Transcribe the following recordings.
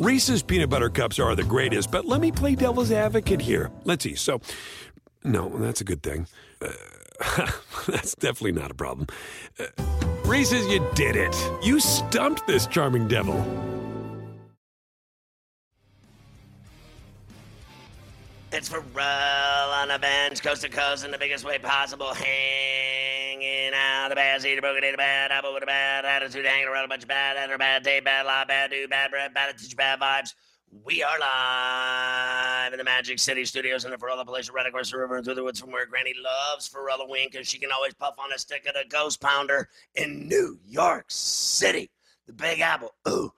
Reese's peanut butter cups are the greatest, but let me play devil's advocate here. Let's see. So, no, that's a good thing. Uh, that's definitely not a problem. Uh, Reese's, you did it. You stumped this charming devil. It's Ferrall on a bench, coast to coast, in the biggest way possible, hanging out. The bad seed, broken in a bad apple with a bad attitude, hanging around a bunch of bad, and a bad day, bad lie, bad do, bad breath, bad attitude, bad vibes. We are live in the Magic City studios in the Ferrall place right across the river and through the woods from where Granny loves Pharrell Wink, because she can always puff on a stick of the Ghost Pounder in New York City. The Big Apple. Ooh.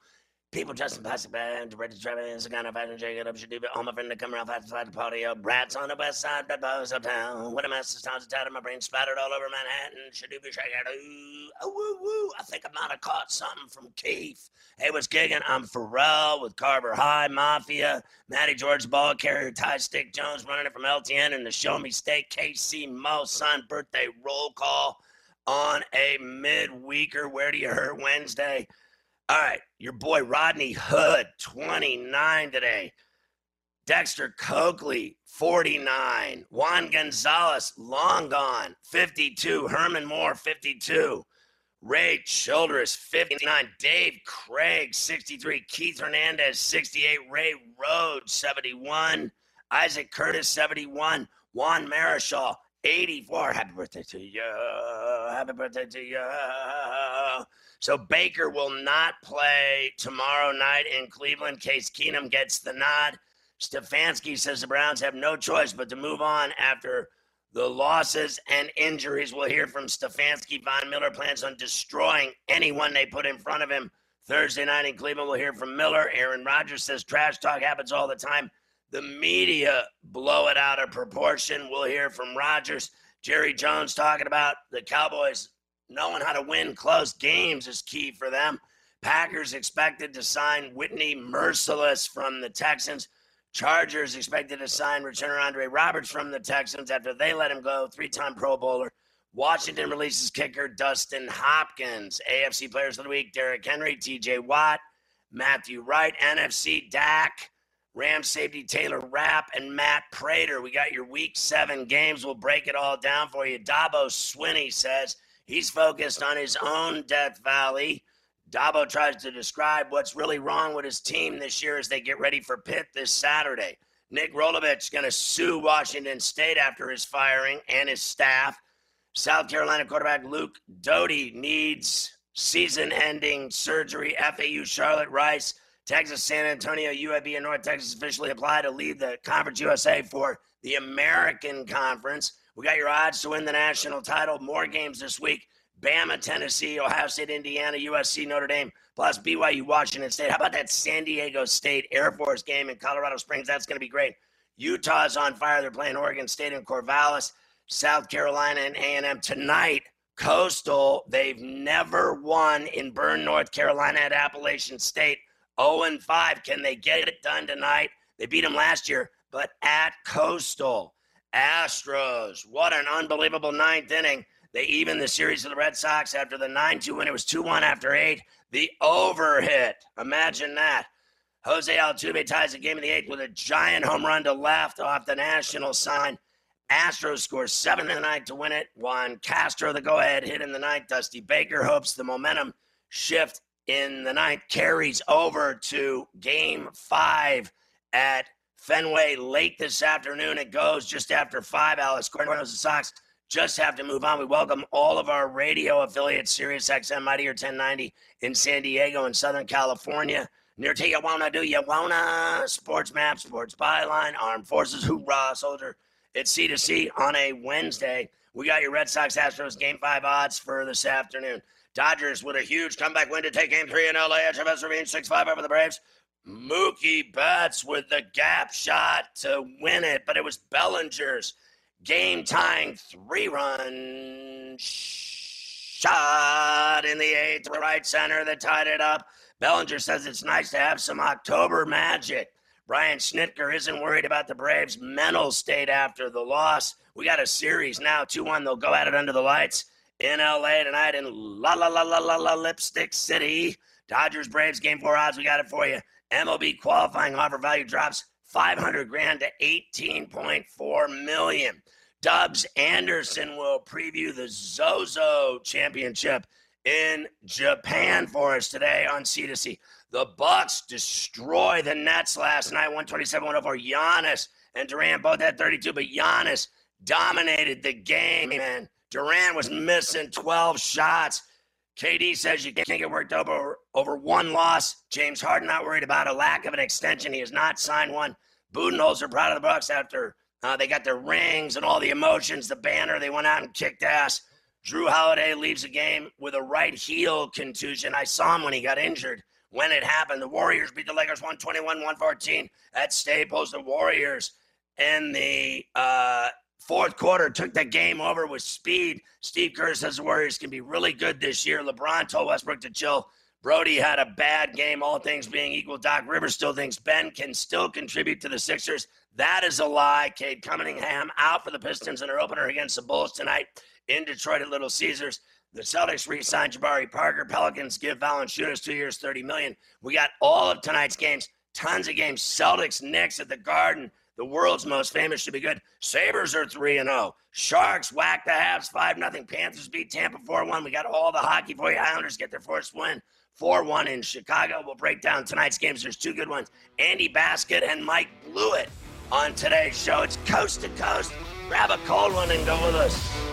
People bags, ready to travel in kind of fashion, shake it up, should do it. All my friends that come around fast the party up. Rats on the west side, that buzz uptown. When a mess is towns tattered, my brain splattered all over Manhattan. Should do shake it. Ooh, oh, woo, woo. I think I might have caught something from Keith. Hey, what's gigging? I'm Ferrall with Carver High Mafia. Matty George ball carrier, Ty Stick Jones running it from LTN and the Show Me State KC Mo son birthday roll call on a midweeker. Where do you hurt Wednesday? All right, your boy Rodney Hood, 29 today. Dexter Coakley, 49. Juan Gonzalez, long gone, 52. Herman Moore, 52. Ray Childress, 59. Dave Craig, 63. Keith Hernandez, 68. Ray Rhodes, 71. Isaac Curtis, 71. Juan Marichal, 84. Happy birthday to you. Happy birthday to you. So Baker will not play tomorrow night in Cleveland. Case Keenum gets the nod. Stefanski says the Browns have no choice but to move on after the losses and injuries. We'll hear from Stefanski. Von Miller plans on destroying anyone they put in front of him Thursday night in Cleveland. We'll hear from Miller. Aaron Rodgers says trash talk happens all the time. The media blow it out of proportion. We'll hear from Rodgers. Jerry Jones talking about the Cowboys knowing how to win close games is key for them. Packers expected to sign Whitney Mercilus from the Texans. Chargers expected to sign returner Andre Roberts from the Texans after they let him go, three time Pro Bowler. Washington releases kicker Dustin Hopkins. AFC Players of the Week Derrick Henry, TJ Watt, Matthew Wright, NFC Dak, Ram safety Taylor Rapp, and Matt Prater. We got your week seven games. We'll break it all down for you. Dabo Swinney says He's focused on his own Death Valley. Dabo tries to describe what's really wrong with his team this year as they get ready for Pitt this Saturday. Nick Rolovich going to sue Washington State after his firing and his staff. South Carolina quarterback Luke Doty needs season-ending surgery. FAU Charlotte Rice, Texas San Antonio, UAB, and North Texas officially apply to lead the Conference USA for the American Conference. We got your odds to win the national title. More games this week. Bama, Tennessee, Ohio State, Indiana, USC, Notre Dame, plus BYU, Washington State. How about that San Diego State Air Force game in Colorado Springs? That's going to be great. Utah's on fire. They're playing Oregon State and Corvallis, South Carolina and A&M tonight. Coastal, they've never won in Boone, North Carolina at Appalachian State. 0 and 5. Can they get it done tonight? They beat them last year, but at Coastal. Astros. What an unbelievable ninth inning. They even the series of the Red Sox after the 9 2 win. It was 2 1 after eight. The overhit. Imagine that. Jose Altuve ties the game in the eighth with a giant home run to left off the national sign. Astros score seven in the ninth to win it. Juan Castro, the go ahead hit in the ninth. Dusty Baker hopes the momentum shift in the ninth carries over to game five at Fenway late this afternoon. It goes just after five. Alice Cardinals and the Sox just have to move on. We welcome all of our radio affiliates, Sirius XM, Mightier 1090 in San Diego and Southern California. Near to you wanna do you wanna sports map, sports byline, armed forces, hoorah, soldier. It's C to C on a Wednesday. We got your Red Sox Astros game five odds for this afternoon. Dodgers with a huge comeback win to take game three in LA. HFS Ravine 6 5 over the Braves. Mookie Betts with the gap shot to win it, but it was Bellinger's game tying three run shot in the eighth right center that tied it up. Bellinger says it's nice to have some October magic. Brian Snitker isn't worried about the Braves' mental state after the loss. We got a series now, 2 1. They'll go at it under the lights in LA tonight in La La La La La La Lipstick City. Dodgers Braves game four odds. We got it for you. MLB qualifying offer value drops 500 grand to 18.4 million. Dubs Anderson will preview the Zozo Championship in Japan for us today on C2C. The Bucks destroy the Nets last night, 127-104. Giannis and Durant both had 32, but Giannis dominated the game, man. Durant was missing 12 shots. KD says you can't get worked over over one loss. James Harden not worried about a lack of an extension. He has not signed one. Budenholzer proud of the Bucks after uh, they got their rings and all the emotions, the banner. They went out and kicked ass. Jrue Holiday leaves the game with a right heel contusion. I saw him when he got injured. When it happened, the Warriors beat the Lakers 121 114 at Staples. The Warriors in the uh, fourth quarter took the game over with speed. Steve Kerr says the Warriors can be really good this year. LeBron told Westbrook to chill. Brodie had a bad game, all things being equal. Doc Rivers still thinks Ben can still contribute to the Sixers. That is a lie. Cade Cunningham out for the Pistons in their opener against the Bulls tonight in Detroit at Little Caesars. The Celtics re-signed Jabari Parker. Pelicans give Valanciunas two years, thirty million. We got all of tonight's games, tons of games. Celtics, Knicks at the Garden. The world's most famous should be good. Sabres are 3 and 0. Sharks whack the Habs 5 0. Panthers beat Tampa 4 1. We got all the hockey for you. Islanders get their first win 4 1 in Chicago. We'll break down tonight's games. There's two good ones Andy Basket and Mike Blewett on today's show. It's coast to coast. Grab a cold one and go with us.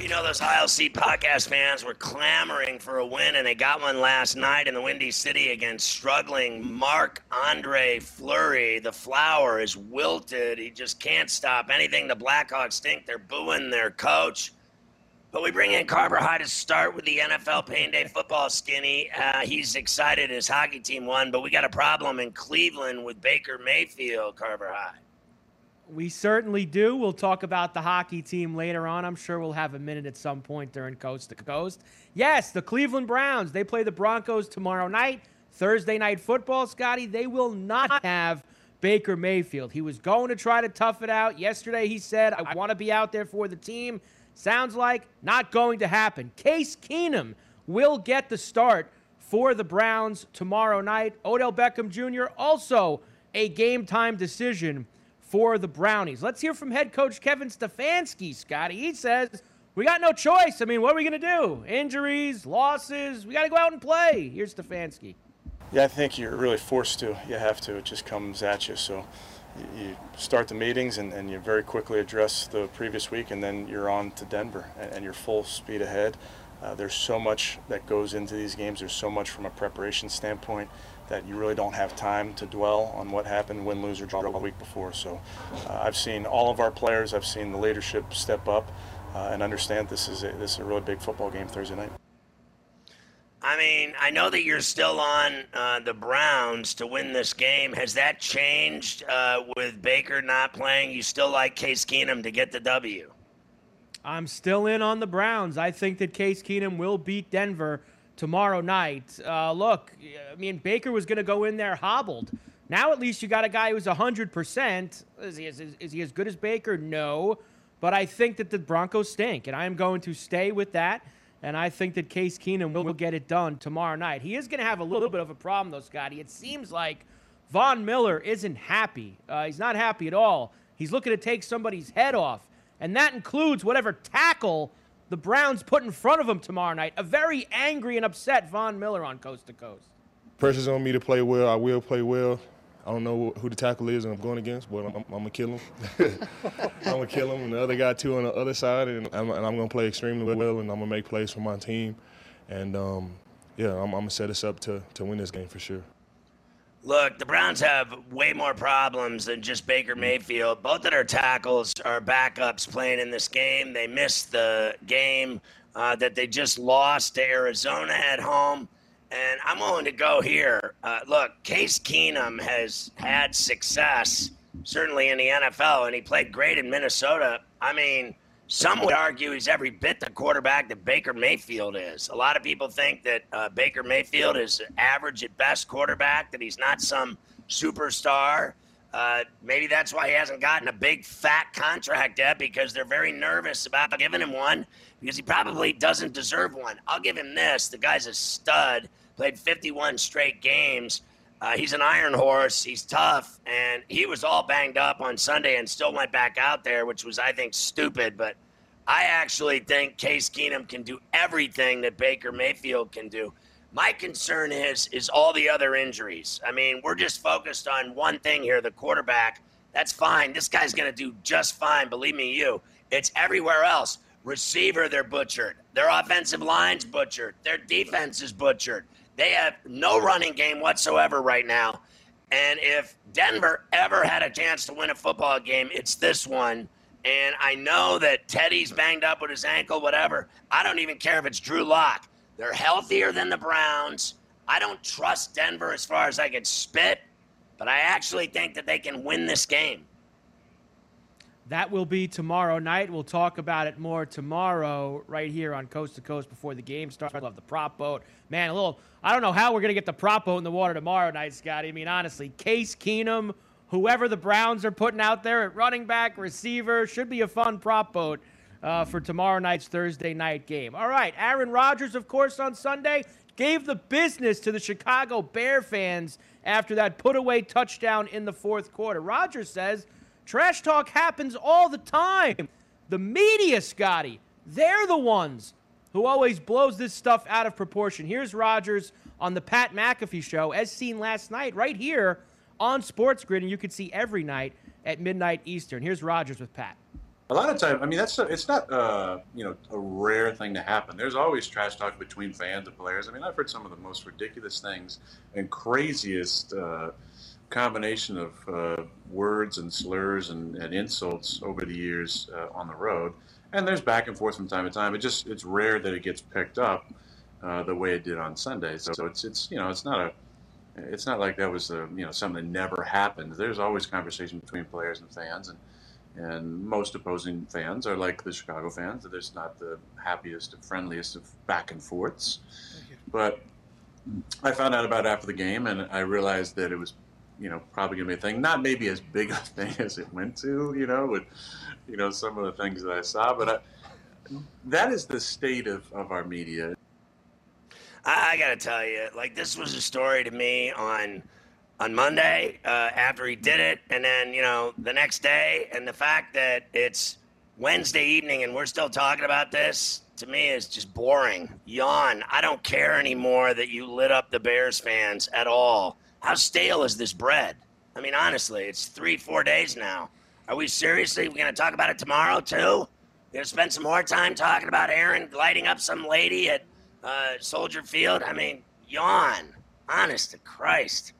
You know, those ILC podcast fans were clamoring for a win, and they got one last night in the Windy City against struggling Marc Andre Fleury. The flower is wilted. He just can't stop anything. The Blackhawks think they're booing their coach. But we bring in Carver High to start with the NFL Pain Day football skinny. Uh, he's excited his hockey team won, but we got a problem in Cleveland with Baker Mayfield, Carver High. We certainly do. We'll talk about the hockey team later on. I'm sure we'll have a minute at some point during Coast to Coast. Yes, the Cleveland Browns. They play the Broncos tomorrow night. Thursday night football, Scotty. They will not have Baker Mayfield. He was going to try to tough it out. Yesterday, he said, I want to be out there for the team. Sounds like not going to happen. Case Keenum will get the start for the Browns tomorrow night. Odell Beckham Jr. also a game time decision for the Brownies. Let's hear from head coach Kevin Stefanski, Scotty. He says, We got no choice. I mean, what are we going to do? Injuries, losses, we got to go out and play. Here's Stefanski. Yeah, I think you're really forced to. You have to. It just comes at you. So you start the meetings and, and you very quickly address the previous week, and then you're on to Denver and, and you're full speed ahead. Uh, there's so much that goes into these games. There's so much from a preparation standpoint that you really don't have time to dwell on what happened, win, lose, or draw the week before. So uh, I've seen all of our players. I've seen the leadership step up uh, and understand this is a, this is a really big football game Thursday night. I mean, I know that you're still on uh, the Browns to win this game. Has that changed uh, with Baker not playing? You still like Case Keenum to get the W? I'm still in on the Browns. I think that Case Keenum will beat Denver tomorrow night. Uh, look, I mean, Baker was going to go in there hobbled. Now at least you got a guy who's 100%. Is he, is, is he as good as Baker? No. But I think that the Broncos stink, and I am going to stay with that. And I think that Case Keenum will get it done tomorrow night. He is going to have a little bit of a problem, though, Scotty. It seems like Von Miller isn't happy. Uh, he's not happy at all. He's looking to take somebody's head off and that includes whatever tackle the Browns put in front of him tomorrow night. A very angry and upset Von Miller on Coast to Coast. Pressure's on me to play well. I will play well. I don't know who the tackle is I'm going against, but I'm, I'm, I'm gonna kill him. I'm gonna kill him, and the other guy too on the other side, and I'm, and I'm gonna play extremely well, and I'm gonna make plays for my team, and um, yeah, I'm, I'm gonna set us up to to win this game for sure. Look, the Browns have way more problems than just Baker Mayfield. Both of their tackles are backups playing in this game. They missed the game uh, that they just lost to Arizona at home. And I'm willing to go here. Uh, look, Case Keenum has had success, certainly in the NFL, and he played great in Minnesota. I mean, some would argue he's every bit the quarterback that Baker Mayfield is. A lot of people think that uh, Baker Mayfield is average at best quarterback, that he's not some superstar. Uh, maybe that's why he hasn't gotten a big fat contract yet because they're very nervous about giving him one because he probably doesn't deserve one. I'll give him this. The guy's a stud, played 51 straight games. Uh, he's an iron horse. He's tough, and he was all banged up on Sunday and still went back out there, which was, I think, stupid. But I actually think Case Keenum can do everything that Baker Mayfield can do. My concern is is all the other injuries. I mean, we're just focused on one thing here, the quarterback. That's fine. This guy's going to do just fine. Believe me, you. It's everywhere else. Receiver, they're butchered. Their offensive line's butchered. Their defense is butchered. They have no running game whatsoever right now. And if Denver ever had a chance to win a football game, it's this one. And I know that Teddy's banged up with his ankle, whatever. I don't even care if it's Drew Lock. They're healthier than the Browns. I don't trust Denver as far as I can spit, but I actually think that they can win this game. That will be tomorrow night. We'll talk about it more tomorrow, right here on Coast to Coast before the game starts. I love the prop boat. Man, a little, I don't know how we're going to get the prop boat in the water tomorrow night, Scotty. I mean, honestly, Case Keenum, whoever the Browns are putting out there at running back, receiver, should be a fun prop boat uh, for tomorrow night's Thursday night game. All right, Aaron Rodgers, of course, on Sunday gave the business to the Chicago Bear fans after that put away touchdown in the fourth quarter. Rodgers says, Trash talk happens all the time. The media, Scotty, they're the ones who always blows this stuff out of proportion. Here's Rodgers on the Pat McAfee show, as seen last night, right here on Sports Grid, and you can see every night at midnight Eastern. Here's Rodgers with Pat. A lot of times, I mean, that's a, it's not uh, you know a rare thing to happen. There's always trash talk between fans and players. I mean, I've heard some of the most ridiculous things and craziest. Uh, combination of uh, words and slurs and, and, insults over the years uh, on the road. And there's back and forth from time to time. It just it's rare that it gets picked up uh, the way it did on Sunday. So, so, it's it's you know it's not a it's not like that was a, you know something that never happened. There's always conversation between players and fans, and and most opposing fans are like the Chicago fans. There's not the happiest, and friendliest of back and forths. But I found out about after the game, and I realized that it was you know, probably going to be a thing. Not maybe as big a thing as it went to, you know, with, you know, some of the things that I saw. But I, that is the state of, of our media. I, I got to tell you, like, this was a story to me on on Monday uh, after he did it, and then you know the next day, and the fact that it's Wednesday evening and we're still talking about this to me is just boring. Yawn. I don't care anymore that you lit up the Bears fans at all. How stale is this bread? I mean, honestly, it's three, four days now. Are we seriously going to talk about it tomorrow too? Going to spend some more time talking about Aaron lighting up some lady at uh, Soldier Field? I mean, yawn. Honest to Christ.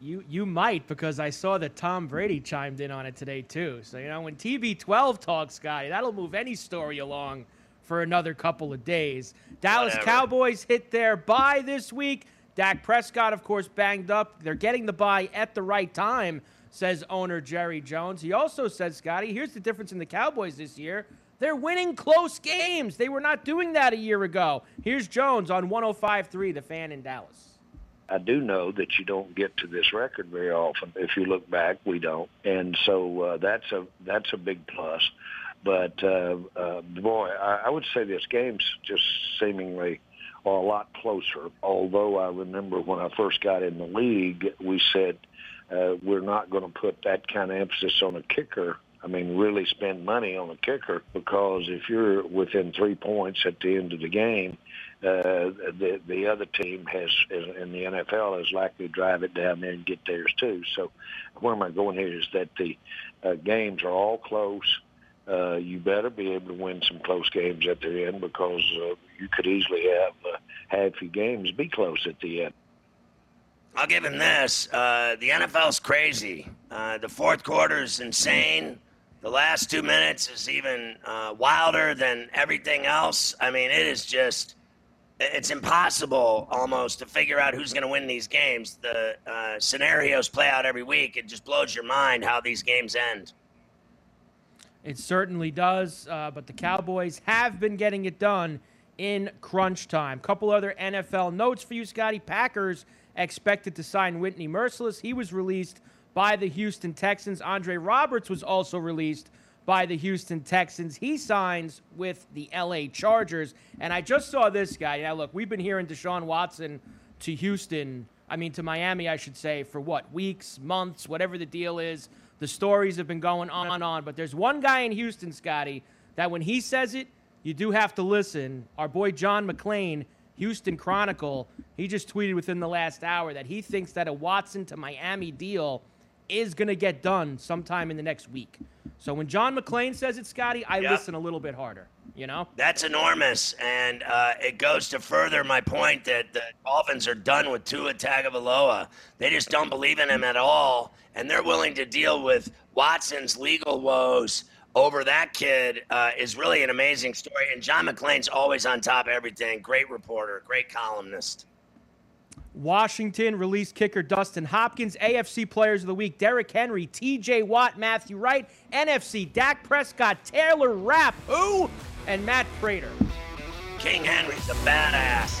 You you might because I saw that Tom Brady chimed in on it today too. So you know when TB12 talks, guy, that'll move any story along for another couple of days. Dallas Whatever. Cowboys hit their bye this week. Dak Prescott, of course, banged up. They're getting the bye at the right time, says owner Jerry Jones. He also says, Scotty, here's the difference in the Cowboys this year. They're winning close games. They were not doing that a year ago. Here's Jones on 105.3, the fan in Dallas. I do know that you don't get to this record very often. If you look back, we don't, and so uh, that's a that's a big plus. But uh, uh, boy, I, I would say this game's just seemingly are a lot closer. Although I remember when I first got in the league, we said uh, we're not going to put that kind of emphasis on a kicker. I mean, really spend money on a kicker because if you're within three points at the end of the game, uh, the the other team has in the NFL is likely to drive it down there and get theirs too. So, where am I going here is that the uh, games are all close. Uh, you better be able to win some close games at the end because uh, you could easily have uh, half your games be close at the end. I'll give him this. Uh, the NFL's crazy. Uh, the fourth quarter is insane. The last two minutes is even uh, wilder than everything else. I mean, it is just, it's impossible almost to figure out who's going to win these games. The uh, scenarios play out every week. It just blows your mind how these games end. It certainly does, uh, but the Cowboys have been getting it done in crunch time. Couple other NFL notes for you, Scotty. Packers expected to sign Whitney Mercilus. He was released by the Houston Texans. Andre Roberts was also released by the Houston Texans. He signs with the LA Chargers. And I just saw this guy. Now, look, we've been hearing Deshaun Watson to Houston, I mean, to Miami, I should say, for what, weeks, months, whatever the deal is. The stories have been going on and on. But there's one guy in Houston, Scotty, that when he says it, you do have to listen. Our boy John McClain, Houston Chronicle, he just tweeted within the last hour that he thinks that a Watson to Miami deal is going to get done sometime in the next week. So when John McClain says it, Scotty, I Yep. listen a little bit harder. You know? That's enormous, and uh, it goes to further my point that the Dolphins are done with Tua Tagovailoa. They just don't believe in him at all, and they're willing to deal with Watson's legal woes over that kid. Uh, is really an amazing story, and John McClain's always on top of everything. Great reporter, great columnist. Washington released kicker Dustin Hopkins. AFC Players of the Week Derrick Henry, TJ Watt, Matthew Wright. NFC Dak Prescott, Taylor Rapp, who? And Matt Prater. King Henry's a badass.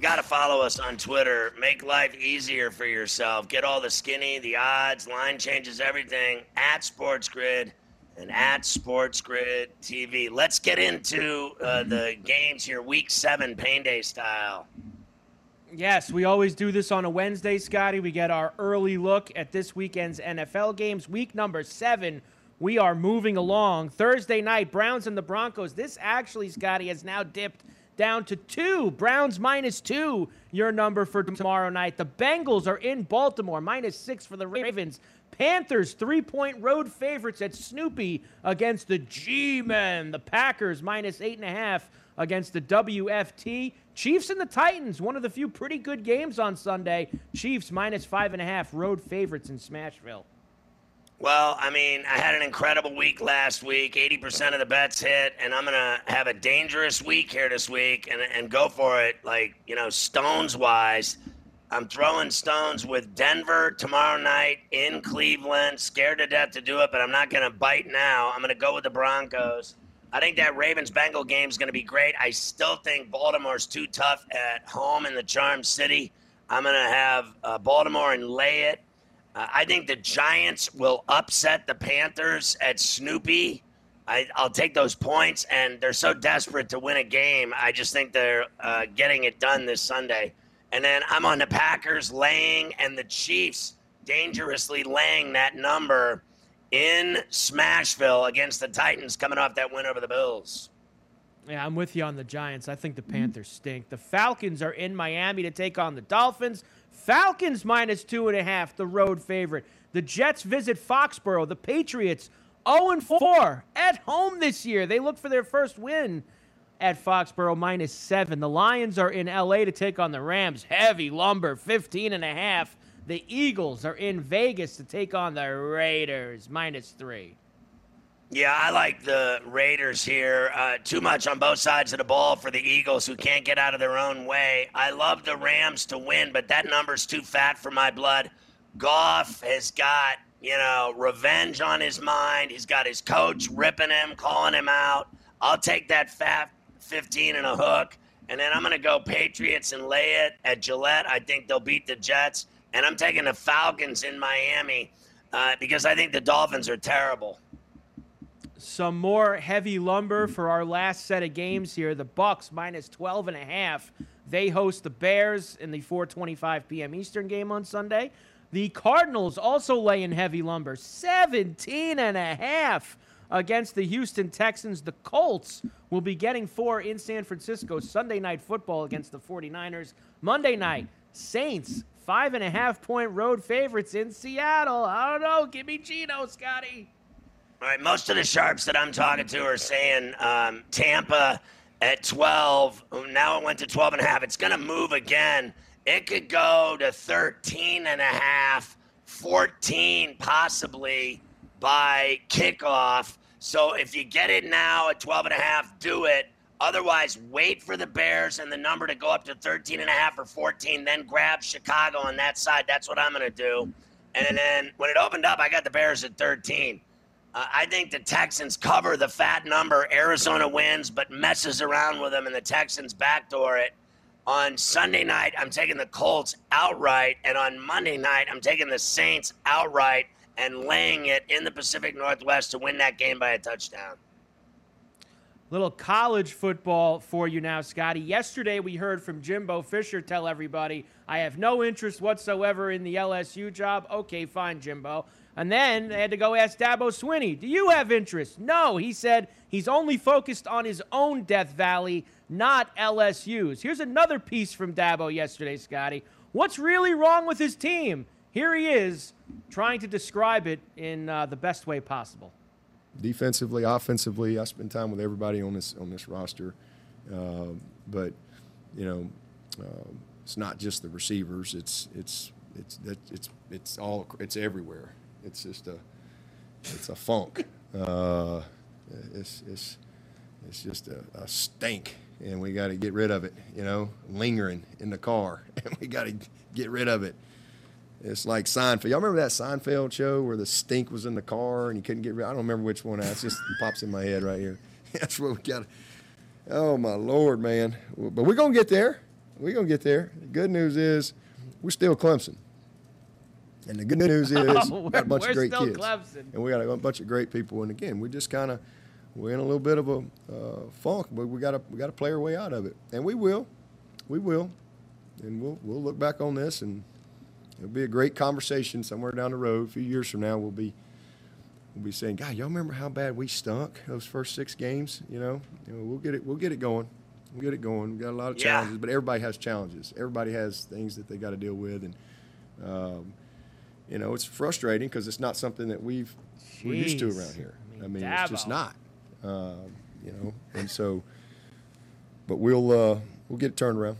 You got to follow us on Twitter. Make life easier for yourself. Get all the skinny, the odds, line changes, everything at Sports Grid and at Sports Grid TV. Let's get into uh, the games here, Week Seven, Pain Day style. Yes, we always do this on a Wednesday, Scotty. We get our early look at this weekend's NFL games. Week number seven, we are moving along. Thursday night, Browns and the Broncos. This actually, Scotty, has now dipped down to two. Browns minus two, your number for tomorrow night. The Bengals are in Baltimore, minus six for the Ravens. Panthers, three point road favorites at Snoopy against the G Men. The Packers, minus eight and a half against the WFT. Chiefs and the Titans, one of the few pretty good games on Sunday. Chiefs, minus five and a half, road favorites in Smashville. Well, I mean, I had an incredible week last week. 80% of the bets hit, and I'm going to have a dangerous week here this week and, and go for it, like, you know, stones wise. I'm throwing stones with Denver tomorrow night in Cleveland. Scared to death to do it, but I'm not going to bite now. I'm going to go with the Broncos. I think that Ravens Bengal game is going to be great. I still think Baltimore's too tough at home in the Charm City. I'm going to have uh, Baltimore and lay it. Uh, I think the Giants will upset the Panthers at Snoopy. I, will take those points, and they're so desperate to win a game. I just think they're uh, getting it done this Sunday. And then I'm on the Packers laying and the Chiefs dangerously laying that number in Smashville against the Titans coming off that win over the Bills. Yeah, I'm with you on the Giants. I think the Panthers stink. The Falcons are in Miami to take on the Dolphins. Falcons minus two and a half, the road favorite. The Jets visit Foxborough. The Patriots 0 4 at home this year. They look for their first win at Foxborough minus seven. The Lions are in LA to take on the Rams. Heavy lumber, 15 and a half. The Eagles are in Vegas to take on the Raiders minus three. Yeah, I like the Raiders here. Uh, too much on both sides of the ball for the Eagles, who can't get out of their own way. I love the Rams to win, but that number's too fat for my blood. Goff has got, you know, revenge on his mind. He's got his coach ripping him, calling him out. I'll take that fat 15 and a hook. And then I'm going to go Patriots and lay it at Gillette. I think they'll beat the Jets. And I'm taking the Falcons in Miami uh, because I think the Dolphins are terrible some more heavy lumber for our last set of games here. The Bucks minus 12 and a half. They host the Bears in the 4:25 p.m. Eastern game on Sunday. The Cardinals also lay in heavy lumber, 17 and a half against the Houston Texans. The Colts will be getting four in San Francisco Sunday night football against the 49ers. Monday night, Saints, five and a half point road favorites in Seattle. I don't know. Give me Geno, Scotty. All right, most of the sharps that I'm talking to are saying um, Tampa at 12. Now it went to 12 and a half. It's going to move again. It could go to 13 and a half, 14 possibly by kickoff. So if you get it now at 12 and a half, do it. Otherwise, wait for the Bears and the number to go up to 13 and a half or 14, then grab Chicago on that side. That's what I'm going to do. And then when it opened up, I got the Bears at 13. Uh, I think the Texans cover the fat number. Arizona wins, but messes around with them, and the Texans backdoor it. On Sunday night, I'm taking the Colts outright, and on Monday night, I'm taking the Saints outright and laying it in the Pacific Northwest to win that game by a touchdown. Little college football for you now, Scotty. Yesterday, we heard from Jimbo Fisher tell everybody, I have no interest whatsoever in the LSU job. Okay, fine, Jimbo. And then they had to go ask Dabo Swinney, Do you have interest? No. He said he's only focused on his own Death Valley, not LSU's. Here's another piece from Dabo yesterday, Scotty. What's really wrong with his team? Here he is trying to describe it in uh, the best way possible. Defensively, offensively, I spend time with everybody on this on this roster, uh, but you know, uh, it's not just the receivers. It's it's it's it's it's all it's everywhere It's just a it's a funk. Uh, it's it's it's just a, a stink, and we got to get rid of it. You know, lingering in the car, and we got to get rid of it. It's like Seinfeld. Y'all remember that Seinfeld show where the stink was in the car and you couldn't get rid? I don't remember which one. That's just it pops in my head right here. That's what we got. Oh my lord, man! But we're gonna get there. We're gonna get there. The good news is we're still Clemson. And the good news is Oh, we got a bunch of great still kids, Clemson. and we got a bunch of great people. And again, we just kind of we're in a little bit of a uh, funk, but we got to we got to play our way out of it, and we will, we will, and we'll we'll look back on this, and it'll be a great conversation somewhere down the road. A few years from now, we'll be we'll be saying, God, y'all remember how bad we stunk those first six games? You know, you know we'll get it we'll get it going. We'll get it going. We got a lot of Yeah. challenges, but everybody has challenges. Everybody has things that they got to deal with, and um, you know it's frustrating because it's not something that we've we're used to around here. I I mean, mean, it's just not. Um, you know, and so, but we'll uh, we'll get it turned around.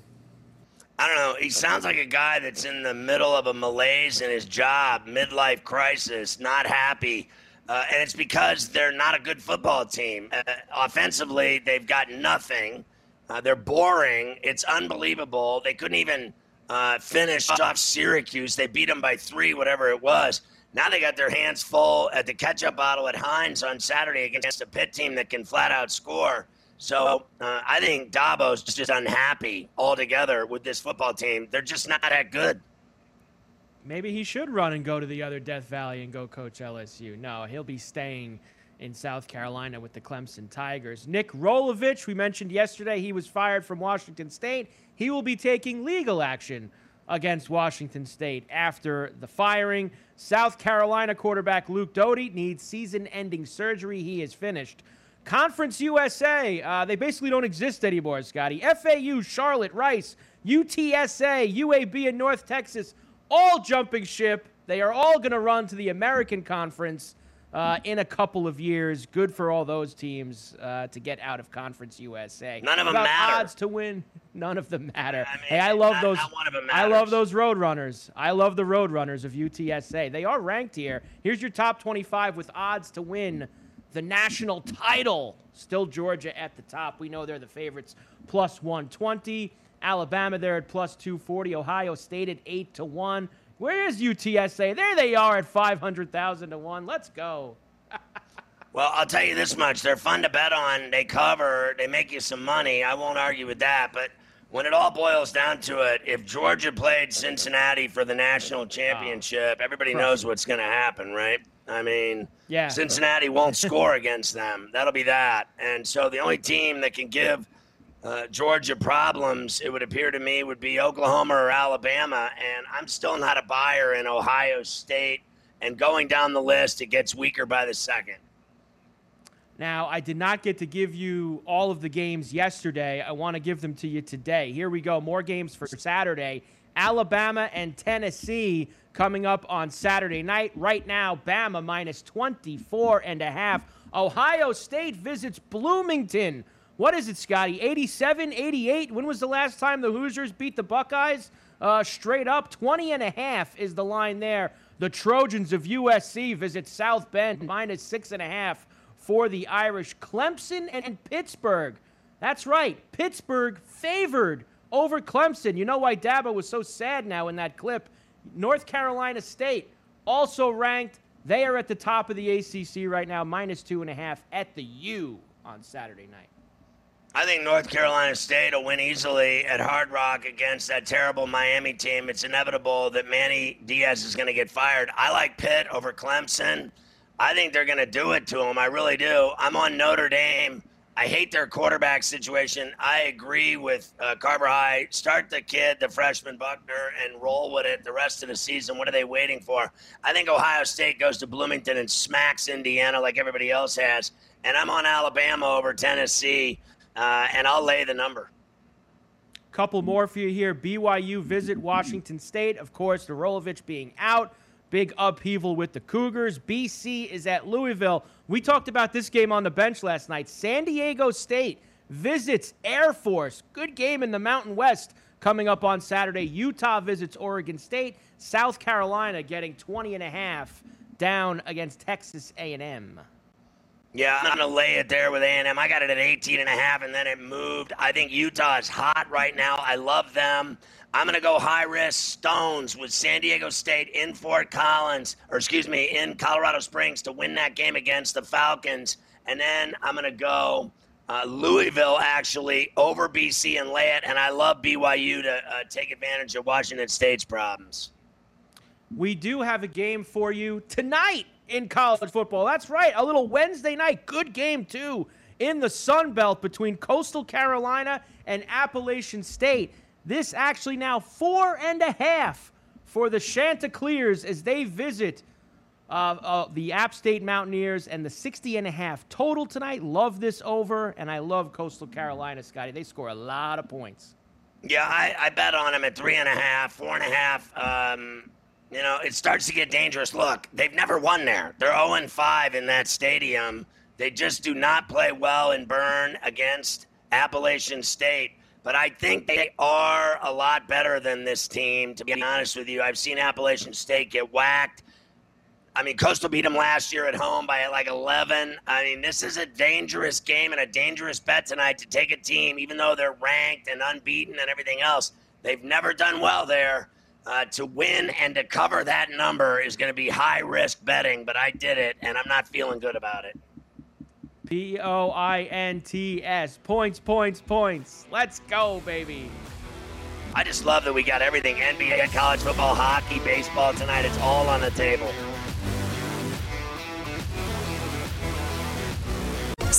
I don't know. He sounds like a guy that's in the middle of a malaise in his job, midlife crisis, not happy. Uh, and it's because they're not a good football team. Uh, offensively, they've got nothing. Uh, they're boring. It's unbelievable. They couldn't even uh, finish off Syracuse. They beat them by three, whatever it was. Now they got their hands full at the ketchup bottle at Heinz on Saturday against a Pitt team that can flat out score. So uh, I think Dabo's just unhappy altogether with this football team. They're just not that good. Maybe he should run and go to the other Death Valley and go coach LSU. No, he'll be staying in South Carolina with the Clemson Tigers. Nick Rolovich, we mentioned yesterday, he was fired from Washington State. He will be taking legal action against Washington State after the firing. South Carolina quarterback Luke Doty needs season ending surgery. He is finished. Conference USA, uh, they basically don't exist anymore, Scotty. FAU, Charlotte, Rice, UTSA, UAB, and North Texas, all jumping ship. They are all going to run to the American Conference uh, in a couple of years. Good for all those teams uh, to get out of Conference USA. None of 'em About matter. Odds to win, none of them matter. hey, I love not- those. not one of 'em I love those road runners. I love the road runners of UTSA. They are ranked here. Here's your top 25 with odds to win the national title. Still Georgia at the top. We know they're the favorites, plus 120. Alabama there at plus 240. Ohio State at 8 to 1. Where is UTSA? There they are at 500,000 to 1. Let's go. Well, I'll tell you this much: they're fun to bet on. They cover. They make you some money. I won't argue with that. But when it all boils down to it, if Georgia played Cincinnati for the national ah. championship, everybody knows what's going to happen, right? I mean, Yeah. Cincinnati won't score against them. That'll be that. And so the only team that can give uh, Georgia problems, it would appear to me, would be Oklahoma or Alabama. And I'm still not a buyer in Ohio State. And going down the list, it gets weaker by the second. Now, I did not get to give you all of the games yesterday. I want to give them to you today. Here we go. More games for Saturday. Alabama and Tennessee coming up on Saturday night. Right now, Bama minus 24 and a half. Ohio State visits Bloomington. What is it, Scotty? 87, 88? When was the last time the Hoosiers beat the Buckeyes? Uh, straight up, 20 and a half is the line there. The Trojans of USC visit South Bend minus six and a half for the Irish. Clemson and Pittsburgh. That's right. Pittsburgh favored over Clemson. You know why Dabo was so sad now in that clip? North Carolina State also ranked. They are at the top of the ACC right now, minus two and a half at the U on Saturday night. I think North Carolina State will win easily at Hard Rock against that terrible Miami team. It's inevitable that Manny Diaz is going to get fired. I like Pitt over Clemson. I think they're going to do it to him. I really do. I'm on Notre Dame. I hate their quarterback situation. I agree with uh, Carver High. Start the kid, the freshman Buchner, and roll with it the rest of the season. What are they waiting for? I think Ohio State goes to Bloomington and smacks Indiana like everybody else has. And I'm on Alabama over Tennessee, uh, and I'll lay the number. Couple more for you here. BYU visit Washington State. Of course, the Rolovich being out. Big upheaval with the Cougars. BC is at Louisville. We talked about this game on the bench last night. San Diego State visits Air Force. Good game in the Mountain West coming up on Saturday. Utah visits Oregon State. South Carolina getting 20 and a half down against Texas A&M. Yeah, I'm gonna lay it there with A&M. I got it at 18 and a half, and then it moved. I think Utah is hot right now. I love them. I'm gonna go high risk Stones with San Diego State in Fort Collins, or excuse me, in Colorado Springs to win that game against the Falcons, and then I'm gonna go uh, Louisville actually over BC and lay it, and I love BYU to uh, take advantage of Washington State's problems. We do have a game for you tonight in college football. That's right, a little Wednesday night good game too in the Sun Belt between Coastal Carolina and Appalachian State. This actually now four and a half for the Chanticleers as they visit uh, uh, the App State Mountaineers and the 60 and a half total tonight. Love this over, and I love Coastal Carolina, Scotty. They score a lot of points. Yeah, I, I bet on them at three and a half, four and a half. Um, you know, it starts to get dangerous. Look, they've never won there. They're 0 5 in that stadium. They just do not play well in Boone against Appalachian State. But I think they are a lot better than this team, to be honest with you. I've seen Appalachian State get whacked. I mean, Coastal beat them last year at home by like 11. I mean, this is a dangerous game and a dangerous bet tonight to take a team, even though they're ranked and unbeaten and everything else. They've never done well there. Uh, to win and to cover that number is going to be high risk betting, but I did it and I'm not feeling good about it. P O I N T S. Points, points, points. Let's go, baby. I just love that we got everything NBA, college football, hockey, baseball tonight. It's all on the table.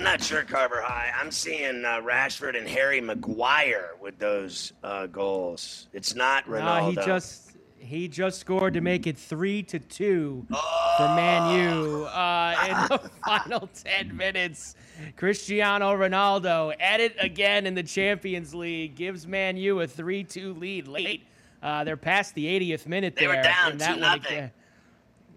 I'm not sure Carver High. I'm seeing uh, Rashford and Harry Maguire with those uh, goals. It's not Ronaldo. No, he just he just scored to make it three to two for Man U uh, in the final ten minutes. Cristiano Ronaldo at it again in the Champions League gives Man U a three-two lead late. Uh, they're past the 80th minute They there. were down 2-0. one again.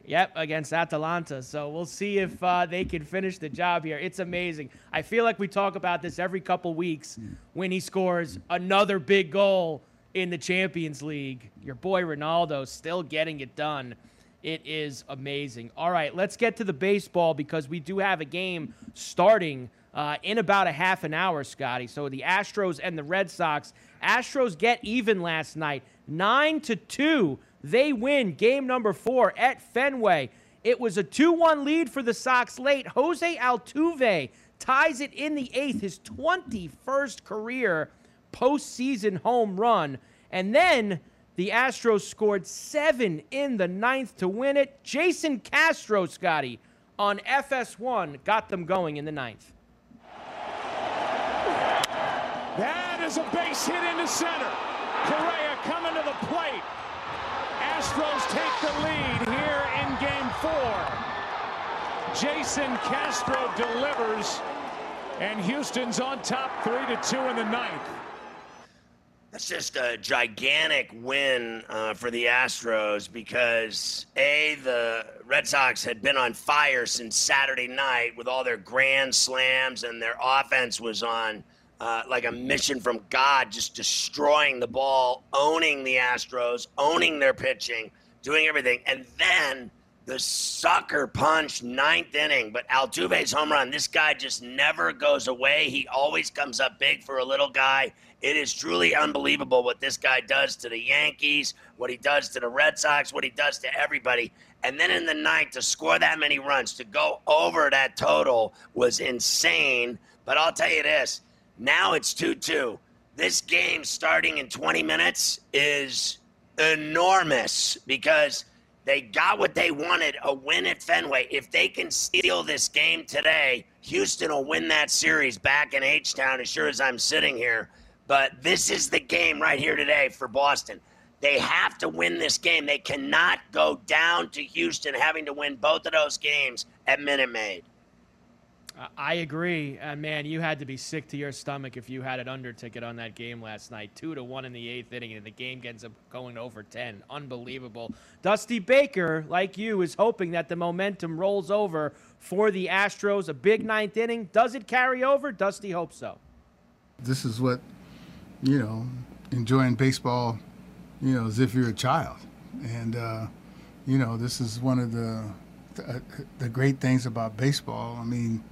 Yep, against Atalanta. So we'll see if uh, they can finish the job here. It's amazing. I feel like we talk about this every couple weeks when he scores another big goal in the Champions League. Your boy Ronaldo still getting it done. It is amazing. All right, let's get to the baseball because we do have a game starting uh, in about a half an hour, Scotty. So the Astros and the Red Sox. Astros get even last night, nine to two. They win game number four at Fenway. It was a 2 1 lead for the Sox late. Jose Altuve ties it in the eighth, his 21st career postseason home run. And then the Astros scored seven in the ninth to win it. Jason Castro, Scotty, on FS1 got them going in the ninth. That is a base hit into center. Correa coming to the plate. Astros take the lead here in game four. Jason Castro delivers, and Houston's on top three to two in the ninth. That's just a gigantic win uh, for the Astros because A, the Red Sox had been on fire since Saturday night with all their grand slams, and their offense was on uh, like a mission from God, just destroying the ball, owning the Astros, owning their pitching, doing everything. And then the sucker punch ninth inning, but Altuve's home run. This guy just never goes away. He always comes up big for a little guy. It is truly unbelievable what this guy does to the Yankees, what he does to the Red Sox, what he does to everybody. And then in the ninth, to score that many runs, to go over that total was insane. But I'll tell you this now it's 2 2. This game starting in 20 minutes is enormous because they got what they wanted a win at Fenway. If they can steal this game today, Houston will win that series back in H Town as sure as I'm sitting here. But this is the game right here today for Boston. They have to win this game. They cannot go down to Houston having to win both of those games at Minute Maid. I agree. And man, you had to be sick to your stomach if you had an under ticket on that game last night. Two to one in the eighth inning, and the game ends up going over 10. Unbelievable. Dusty Baker, like you, is hoping that the momentum rolls over for the Astros. A big ninth inning. Does it carry over? Dusty hopes so. This is what you know, enjoying baseball, you know, as if you're a child. And, uh, you know, this is one of the, the, the great things about baseball. I mean,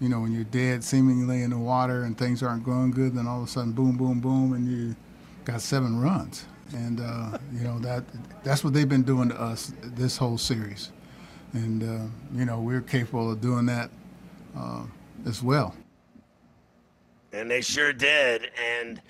you know, when you're dead seemingly in the water and things aren't going good, then all of a sudden, boom, boom, boom, and you got seven runs. And, uh, you know, that that's what they've been doing to us this whole series. And, uh, you know, we're capable of doing that uh, as well. And they sure did. And,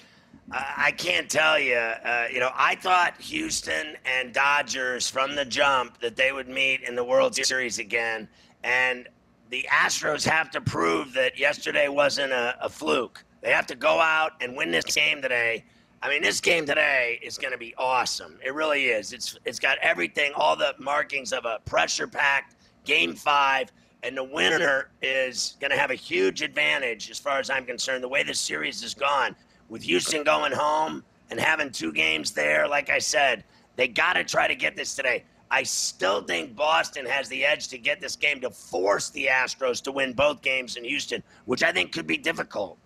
I can't tell you. Uh, you know, I thought Houston and Dodgers from the jump that they would meet in the World Series again, and the Astros have to prove that yesterday wasn't a, a fluke. They have to go out and win this game today. I mean, this game today is going to be awesome. It really is. It's it's got everything, all the markings of a pressure-packed game five, and the winner is going to have a huge advantage as far as I'm concerned. The way this series has gone with Houston going home and having two games there, like I said, they got to try to get this today. I still think Boston has the edge to get this game to force the Astros to win both games in Houston, which I think could be difficult.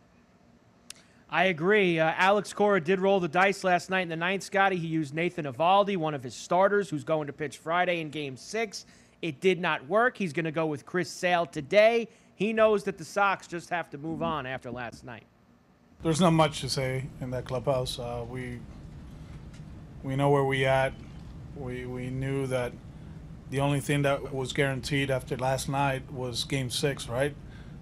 I agree. Uh, Alex Cora did roll the dice last night in the ninth, Scotty. He used Nathan Eovaldi, one of his starters, who's going to pitch Friday in game six. It did not work. He's going to go with Chris Sale today. He knows that the Sox just have to move on after last night there's not much to say in that clubhouse. Uh, we we know where we at. We we knew that the only thing that was guaranteed after last night was Game Six, right?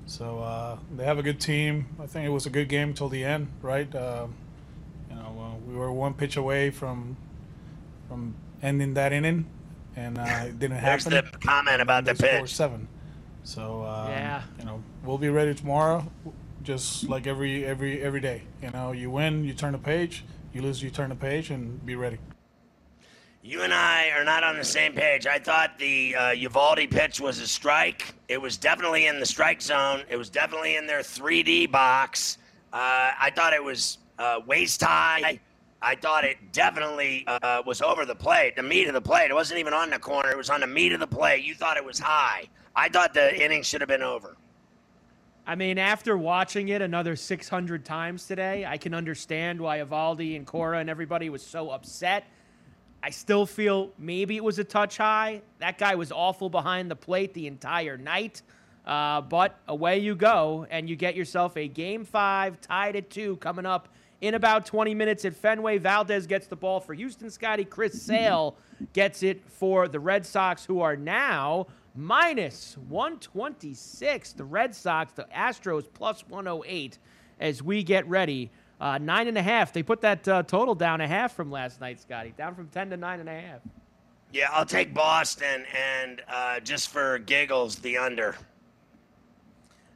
So uh, they have a good team. I think it was a good game till the end, right? Uh, you know, uh, we were one pitch away from from ending that inning, and uh, it didn't happen. There's the comment about the pitch. Seven. So um, yeah, you know, we'll be ready tomorrow just like every every every day. You know, you win, you turn the page. You lose, you turn the page, and be ready. You and I are not on the same page. I thought the uh, Eovaldi pitch was a strike. It was definitely in the strike zone. It was definitely in their 3D box. Uh, I thought it was uh, waist high. I thought it definitely uh, was over the plate, the meat of the plate. It wasn't even on the corner. It was on the meat of the plate. You thought it was high. I thought the inning should have been over. I mean, after watching it another 600 times today, I can understand why Eovaldi and Cora and everybody was so upset. I still feel maybe it was a touch high. That guy was awful behind the plate the entire night. Uh, but away you go, and you get yourself a game five, tied at two, coming up in about 20 minutes at Fenway. Valdez gets the ball for Houston Scotty. Chris Sale gets it for the Red Sox, who are now minus 126. The Red Sox, the Astros plus 108 as we get ready. Uh, nine and a half. They put that uh, total down a half from last night, Scotty. Down from 10 to nine and a half. Yeah, I'll take Boston and uh, just for giggles, the under.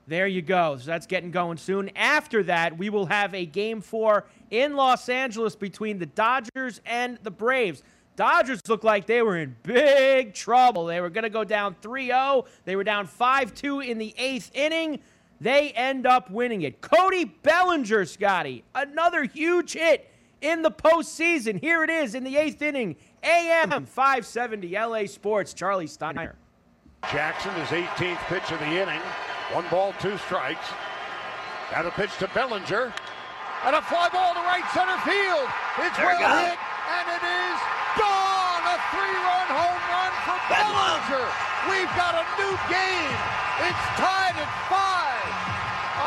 There you go. So that's getting going soon. After that, we will have a game four in Los Angeles between the Dodgers and the Braves. Dodgers looked like they were in big trouble. They were going to go down 3 0. They were down 5 2 in the eighth inning. They end up winning it. Cody Bellinger, Scotty, another huge hit in the postseason. Here it is in the eighth inning. AM 570 LA Sports, Charlie Steiner. Jackson, his 18th pitch of the inning. One ball, two strikes. Got a pitch to Bellinger. And a fly ball to right center field. It's There well hit, and it is gone. A three-run home run for Bellinger. We've got a new game. It's tied at five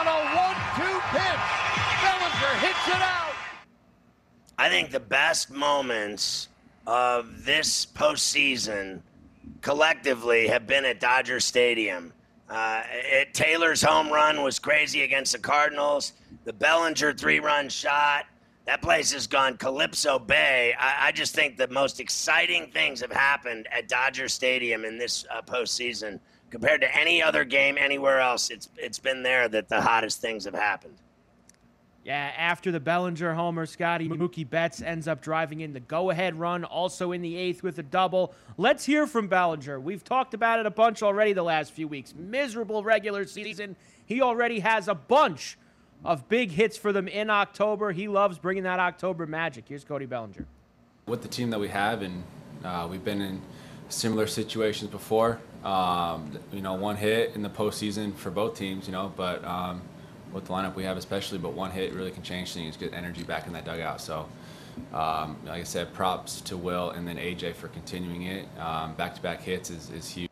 on a one-two pitch. Bellinger hits it out. I think the best moments of this postseason collectively have been at Dodger Stadium. Uh, it, Taylor's home run was crazy against the Cardinals. The Bellinger three run shot. That place has gone Calypso Bay. I, I just think the most exciting things have happened at Dodger Stadium in this uh, postseason compared to any other game anywhere else. It's it's been there that the hottest things have happened. Yeah, after the Bellinger homer, Scotty Mookie Betts ends up driving in the go ahead run, also in the eighth with a double. Let's hear from Bellinger. We've talked about it a bunch already the last few weeks. Miserable regular season. He already has a bunch of big hits for them in October. He loves bringing that October magic. Here's Cody Bellinger. with the team that we have, and uh, we've been in similar situations before. Um, you know, one hit in the postseason for both teams, you know, but um, with the lineup we have, especially, but one hit really can change things, get energy back in that dugout. So, um, like I said, props to Will and then AJ for continuing it. Back to back hits is, is huge.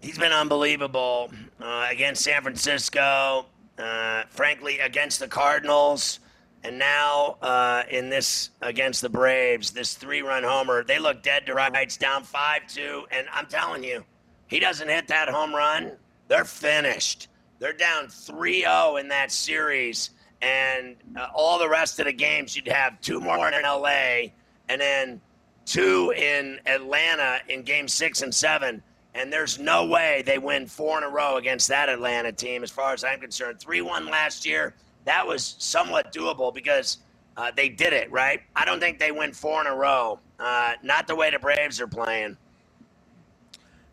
He's been unbelievable uh, against San Francisco, uh, frankly, against the Cardinals, and now uh, in this against the Braves, this three run homer. They look dead to rights, down 5 2. And I'm telling you, he doesn't hit that home run, they're finished. They're down 3 0 in that series. And uh, all the rest of the games, you'd have two more in LA and then two in Atlanta in game six and seven. And there's no way they win four in a row against that Atlanta team, as far as I'm concerned. 3 1 last year, that was somewhat doable because uh, they did it, right? I don't think they win four in a row. Uh, not the way the Braves are playing.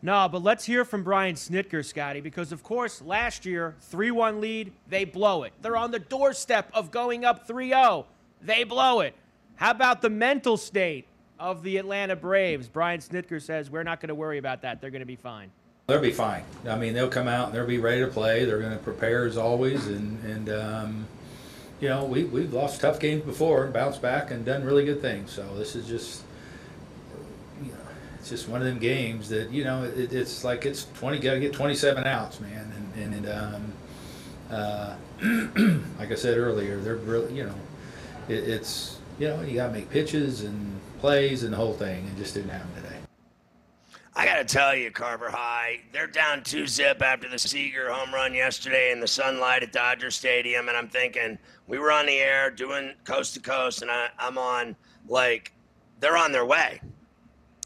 No, but let's hear from Brian Snitker, Scotty, because of course last year, 3 1 lead, they blow it. They're on the doorstep of going up 3 0. They blow it. How about the mental state of the Atlanta Braves? Brian Snitker says, We're not going to worry about that. They're going to be fine. They'll be fine. I mean, they'll come out and they'll be ready to play. They're going to prepare as always, and and um, you know we we've lost tough games before and bounced back and done really good things. So this is just it's just one of them games that you know it, it's like it's twenty got to get twenty seven outs, man, and and um, uh, like I said earlier, they're really you know it, it's you know you got to make pitches and plays and the whole thing, and just didn't happen today. I got to tell you, Carver High, they're down two zip after the Seager home run yesterday in the sunlight at Dodger Stadium. And I'm thinking, we were on the air doing coast to coast, and I, I'm on, like, they're on their way.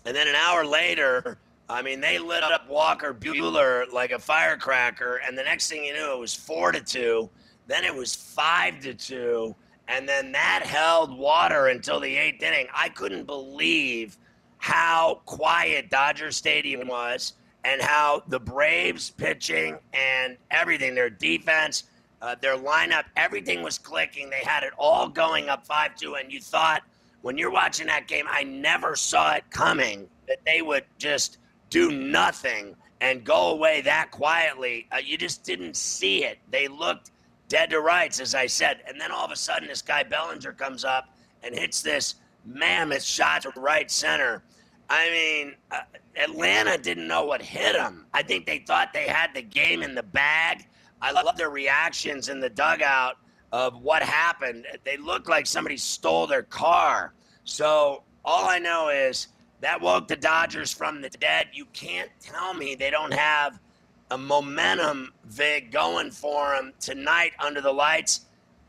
And then an hour later, I mean, they lit up Walker Buehler like a firecracker. And the next thing you knew, it was four to two. Then it was five to two. And then that held water until the eighth inning. I couldn't believe how quiet Dodger Stadium was and how the Braves pitching and everything, their defense, uh, their lineup, everything was clicking. They had it all going up 5 2. And you thought, when you're watching that game, I never saw it coming that they would just do nothing and go away that quietly. Uh, you just didn't see it. They looked dead to rights, as I said. And then all of a sudden, this guy Bellinger comes up and hits this mammoth shot to right center. I mean, uh, Atlanta didn't know what hit them. I think they thought they had the game in the bag. I love their reactions in the dugout of what happened. They looked like somebody stole their car. So all I know is that woke the Dodgers from the dead. You can't tell me they don't have a momentum vig going for them tonight under the lights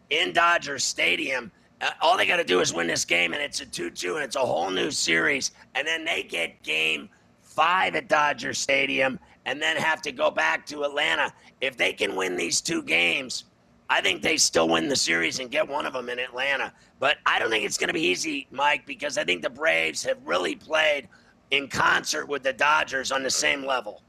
in Dodger Stadium. Uh, all they got to do is win this game, and it's a 2 2, and it's a whole new series. And then they get game five at Dodger Stadium, and then have to go back to Atlanta. If they can win these two games, I think they still win the series and get one of them in Atlanta. But I don't think it's going to be easy, Mike, because I think the Braves have really played in concert with the Dodgers on the same level.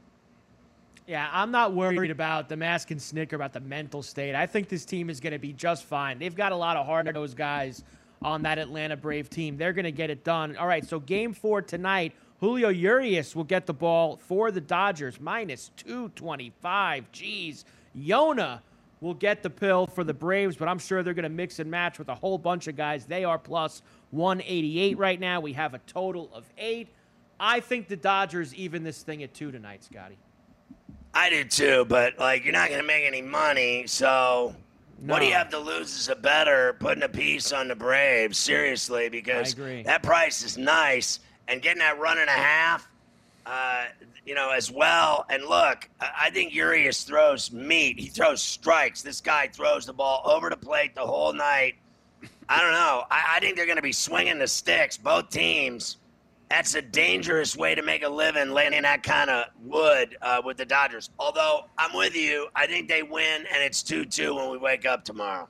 Yeah, I'm not worried about the mask and Snitker about the mental state. I think this team is going to be just fine. They've got a lot of hard nosed guys on that Atlanta Brave team. They're going to get it done. All right, so game four tonight. Julio Urias will get the ball for the Dodgers, minus 225. Jeez. Yona will get the pill for the Braves, but I'm sure they're going to mix and match with a whole bunch of guys. They are plus 188 right now. We have a total of eight. I think the Dodgers even this thing at two tonight, Scotty. I do too, but like you're not going to make any money, so what do you have to lose as a better putting a piece on the Braves? Seriously, because that price is nice and getting that run and a half, uh, you know, as well. And look, I think Urias throws meat. He throws strikes. This guy throws the ball over the plate the whole night. I don't know. I, I think they're going to be swinging the sticks, both teams. That's a dangerous way to make a living landing that kind of wood uh, with the Dodgers. Although I'm with you, I think they win, and it's 2 2 when we wake up tomorrow.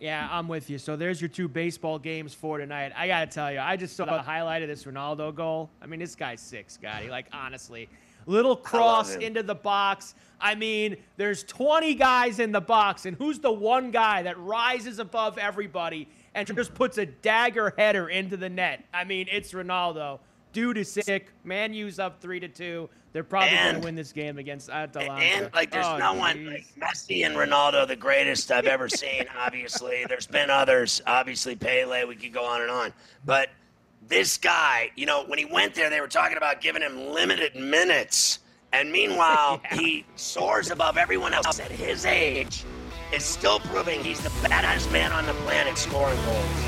Yeah, I'm with you. So there's your two baseball games for tonight. I got to tell you, I just saw the highlight of this Ronaldo goal. I mean, this guy's sick, Scotty. Like, honestly. Little cross into the box. I mean, there's 20 guys in the box, and who's the one guy that rises above everybody and just puts a dagger header into the net? I mean, it's Ronaldo. Dude is sick. Man U's up three to two. They're probably going to win this game against Atalanta. And like, there's Oh, no one like Messi and Ronaldo, the greatest I've ever seen. Obviously, there's been others. Obviously, Pele. We could go on and on. But this guy, you know, when he went there, they were talking about giving him limited minutes, and meanwhile, he soars above everyone else at his age. Is still proving he's the baddest man on the planet scoring goals.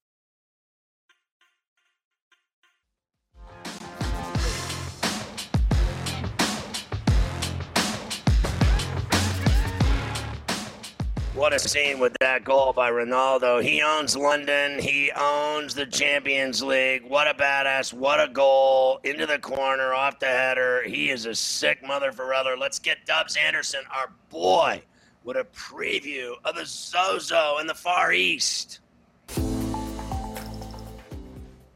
What a scene with that goal by Ronaldo. He owns London. He owns the Champions League. What a badass. What a goal. Into the corner, off the header. He is a sick mother for other. Let's get Dubs Anderson, our boy, with a preview of the Zozo in the Far East.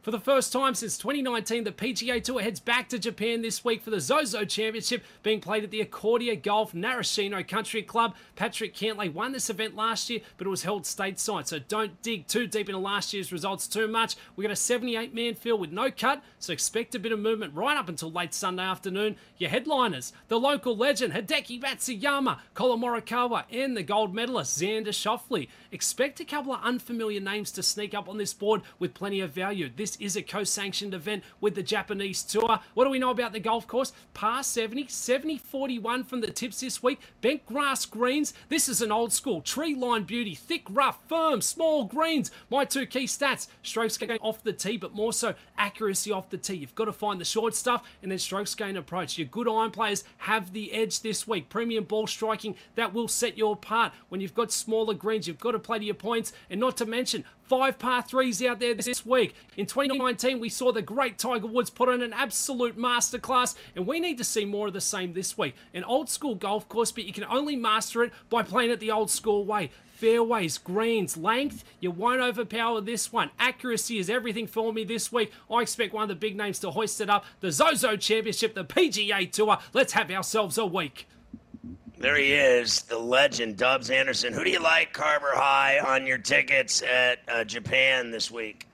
For the first time since 2019, the PGA Tour heads back to Japan this week for the Zozo Championship being played at the Accordia Golf Narashino Country Club. Patrick Cantlay won this event last year, but it was held stateside, so don't dig too deep into last year's results too much. We got a 78 man field with no cut, so expect a bit of movement right up until late Sunday afternoon. Your headliners, the local legend Hideki Matsuyama, Collin Morikawa, and the gold medalist Xander Schauffele. Expect a couple of unfamiliar names to sneak up on this board with plenty of value. This is a co-sanctioned event with the Japanese Tour. What do we know about the golf course? Par 70, 70-41 from the tips this week. Bent grass greens. This is an old school tree line beauty. Thick, rough, firm, small greens. My two key stats. Strokes going off the tee, but more so accuracy off the tee. You've got to find the short stuff and then strokes gain approach. Your good iron players have the edge this week. Premium ball striking that will set you apart. When you've got smaller greens, you've got to play to your points, and not to mention five par threes out there this week. In 2019, we saw the great Tiger Woods put on an absolute masterclass, and we need to see more of the same this week. An old school golf course, but you can only master it by playing it the old school way. Fairways, greens, length, you won't overpower this one. Accuracy is everything for me this week. I expect one of the big names to hoist it up. The Zozo Championship, the PGA Tour. Let's have ourselves a week. There he is, the legend, Dubs Anderson. Who do you like, Carver High, on your tickets at uh, Japan this week?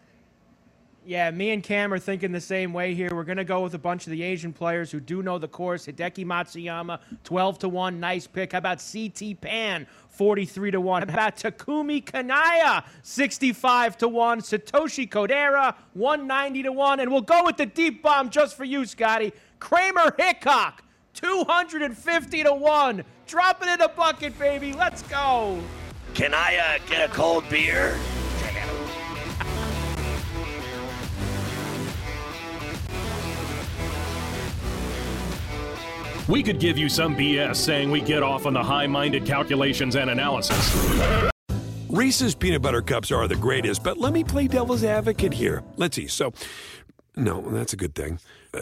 Yeah, me and Cam are thinking the same way here. We're going to go with a bunch of the Asian players who do know the course. Hideki Matsuyama, 12 to 1, nice pick. How about CT Pan, 43 to 1? How about Takumi Kanaya, 65 to 1? Satoshi Kodaira, 190 to 1. And we'll go with the deep bomb just for you, Scotty. Kramer Hickok, 250 to 1. Drop it in a bucket, baby. Let's go. Can I uh, get a cold beer? We could give you some BS saying we get off on the high minded calculations and analysis. Reese's peanut butter cups are the greatest, but let me play devil's advocate here. Let's see. So, no, that's a good thing. Uh,